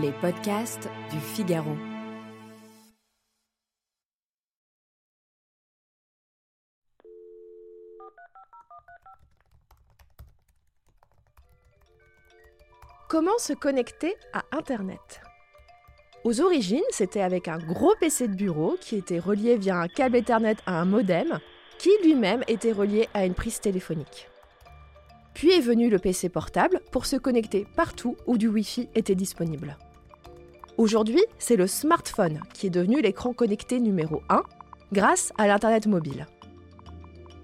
Les podcasts du Figaro. Comment se connecter à Internet? Aux origines, c'était avec un gros PC de bureau qui était relié via un câble Ethernet à un modem, qui lui-même était relié à une prise téléphonique. Puis est venu le PC portable pour se connecter partout où du Wi-Fi était disponible. Aujourd'hui, c'est le smartphone qui est devenu l'écran connecté numéro 1 grâce à l'Internet mobile.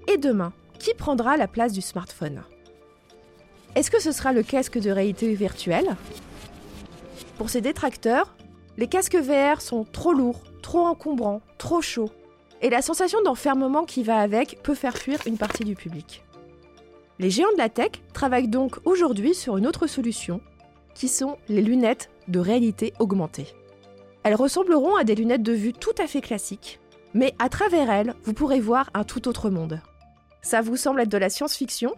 Et demain, qui prendra la place du smartphone? Est-ce que ce sera le casque de réalité virtuelle? Pour ses détracteurs, les casques VR sont trop lourds, trop encombrants, trop chauds, et la sensation d'enfermement qui va avec peut faire fuir une partie du public. Les géants de la tech travaillent donc aujourd'hui sur une autre solution, qui sont les lunettes de réalité augmentée. Elles ressembleront à des lunettes de vue tout à fait classiques, mais à travers elles, vous pourrez voir un tout autre monde. Ça vous semble être de la science-fiction?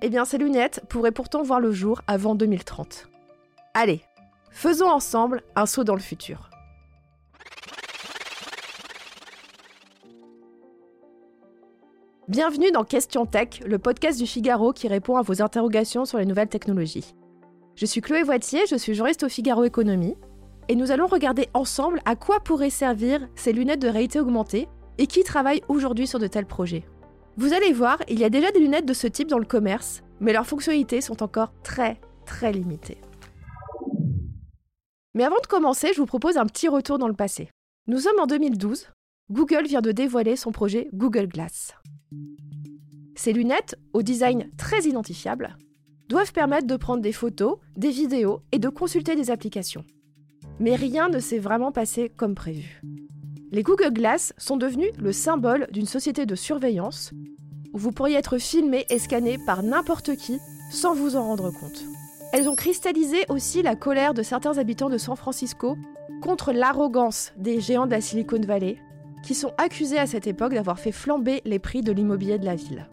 Eh bien, ces lunettes pourraient pourtant voir le jour avant 2030. Allez, faisons ensemble un saut dans le futur. Bienvenue dans Question Tech, le podcast du Figaro qui répond à vos interrogations sur les nouvelles technologies. Je suis Chloé Voitier, je suis juriste au Figaro Économie, et nous allons regarder ensemble à quoi pourraient servir ces lunettes de réalité augmentée et qui travaillent aujourd'hui sur de tels projets. Vous allez voir, il y a déjà des lunettes de ce type dans le commerce, mais leurs fonctionnalités sont encore très très limitées. Mais avant de commencer, je vous propose un petit retour dans le passé. Nous sommes en 2012, Google vient de dévoiler son projet Google Glass. Ces lunettes, au design très identifiable, doivent permettre de prendre des photos, des vidéos et de consulter des applications. Mais rien ne s'est vraiment passé comme prévu. Les Google Glass sont devenus le symbole d'une société de surveillance où vous pourriez être filmé et scanné par n'importe qui sans vous en rendre compte. Elles ont cristallisé aussi la colère de certains habitants de San Francisco contre l'arrogance des géants de la Silicon Valley qui sont accusés à cette époque d'avoir fait flamber les prix de l'immobilier de la ville.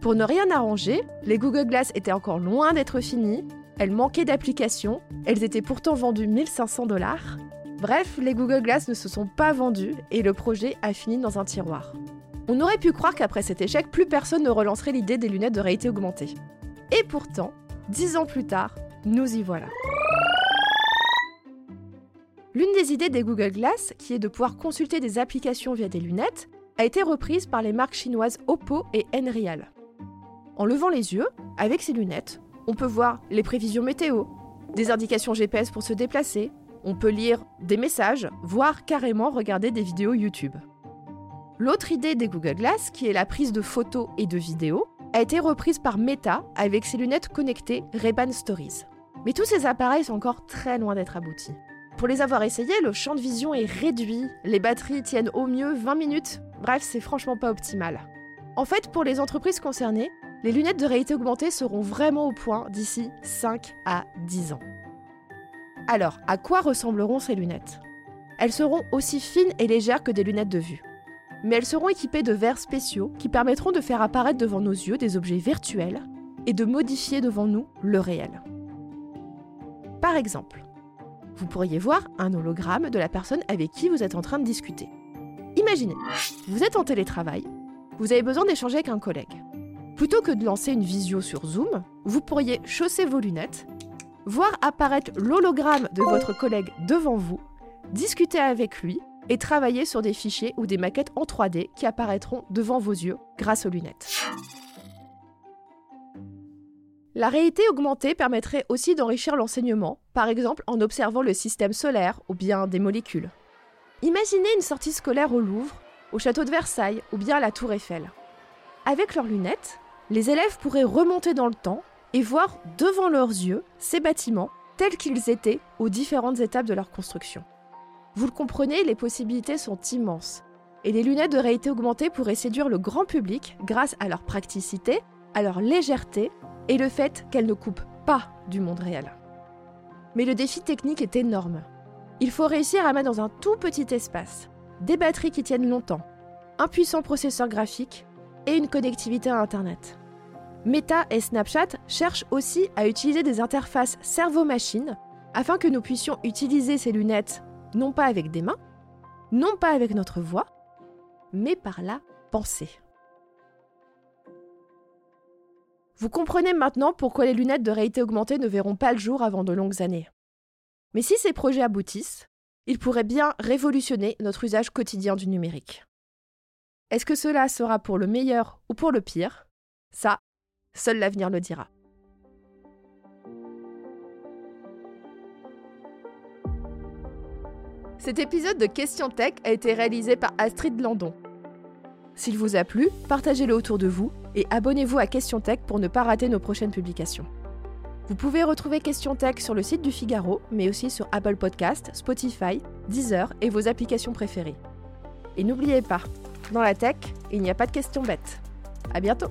Pour ne rien arranger, les Google Glass étaient encore loin d'être finies, elles manquaient d'applications, elles étaient pourtant vendues 1500 dollars. Bref, les Google Glass ne se sont pas vendus et le projet a fini dans un tiroir. On aurait pu croire qu'après cet échec, plus personne ne relancerait l'idée des lunettes de réalité augmentée. Et pourtant, dix ans plus tard, nous y voilà. L'une des idées des Google Glass, qui est de pouvoir consulter des applications via des lunettes, a été reprise par les marques chinoises Oppo et Nreal. En levant les yeux, avec ces lunettes, on peut voir les prévisions météo, des indications GPS pour se déplacer, on peut lire des messages, voire carrément regarder des vidéos YouTube. L'autre idée des Google Glass, qui est la prise de photos et de vidéos, a été reprise par Meta avec ses lunettes connectées Ray-Ban Stories. Mais tous ces appareils sont encore très loin d'être aboutis. Pour les avoir essayés, le champ de vision est réduit, les batteries tiennent au mieux 20 minutes, bref, c'est franchement pas optimal. En fait, pour les entreprises concernées, les lunettes de réalité augmentée seront vraiment au point d'ici 5 à 10 ans. Alors, à quoi ressembleront ces lunettes? Elles seront aussi fines et légères que des lunettes de vue. Mais elles seront équipées de verres spéciaux qui permettront de faire apparaître devant nos yeux des objets virtuels et de modifier devant nous le réel. Par exemple, vous pourriez voir un hologramme de la personne avec qui vous êtes en train de discuter. Imaginez, vous êtes en télétravail, vous avez besoin d'échanger avec un collègue. Plutôt que de lancer une visio sur Zoom, vous pourriez chausser vos lunettes, voir apparaître l'hologramme de votre collègue devant vous, discuter avec lui et travailler sur des fichiers ou des maquettes en 3D qui apparaîtront devant vos yeux grâce aux lunettes. La réalité augmentée permettrait aussi d'enrichir l'enseignement, par exemple en observant le système solaire ou bien des molécules. Imaginez une sortie scolaire au Louvre, au château de Versailles ou bien à la Tour Eiffel. Avec leurs lunettes, les élèves pourraient remonter dans le temps et voir devant leurs yeux ces bâtiments tels qu'ils étaient aux différentes étapes de leur construction. Vous le comprenez, les possibilités sont immenses. Et les lunettes de réalité augmentée pourraient séduire le grand public grâce à leur praticité, à leur légèreté et le fait qu'elle ne coupe pas du monde réel. Mais le défi technique est énorme. Il faut réussir à mettre dans un tout petit espace des batteries qui tiennent longtemps, un puissant processeur graphique et une connectivité à Internet. Meta et Snapchat cherchent aussi à utiliser des interfaces cerveau-machine afin que nous puissions utiliser ces lunettes non pas avec des mains, non pas avec notre voix, mais par la pensée. Vous comprenez maintenant pourquoi les lunettes de réalité augmentée ne verront pas le jour avant de longues années. Mais si ces projets aboutissent, ils pourraient bien révolutionner notre usage quotidien du numérique. Est-ce que cela sera pour le meilleur ou pour le pire? Ça, seul l'avenir le dira. Cet épisode de Question Tech a été réalisé par Astrid Landon. S'il vous a plu, partagez-le autour de vous et abonnez-vous à Question Tech pour ne pas rater nos prochaines publications. Vous pouvez retrouver Question Tech sur le site du Figaro, mais aussi sur Apple Podcast, Spotify, Deezer et vos applications préférées. Et n'oubliez pas, dans la tech, il n'y a pas de questions bêtes. À bientôt!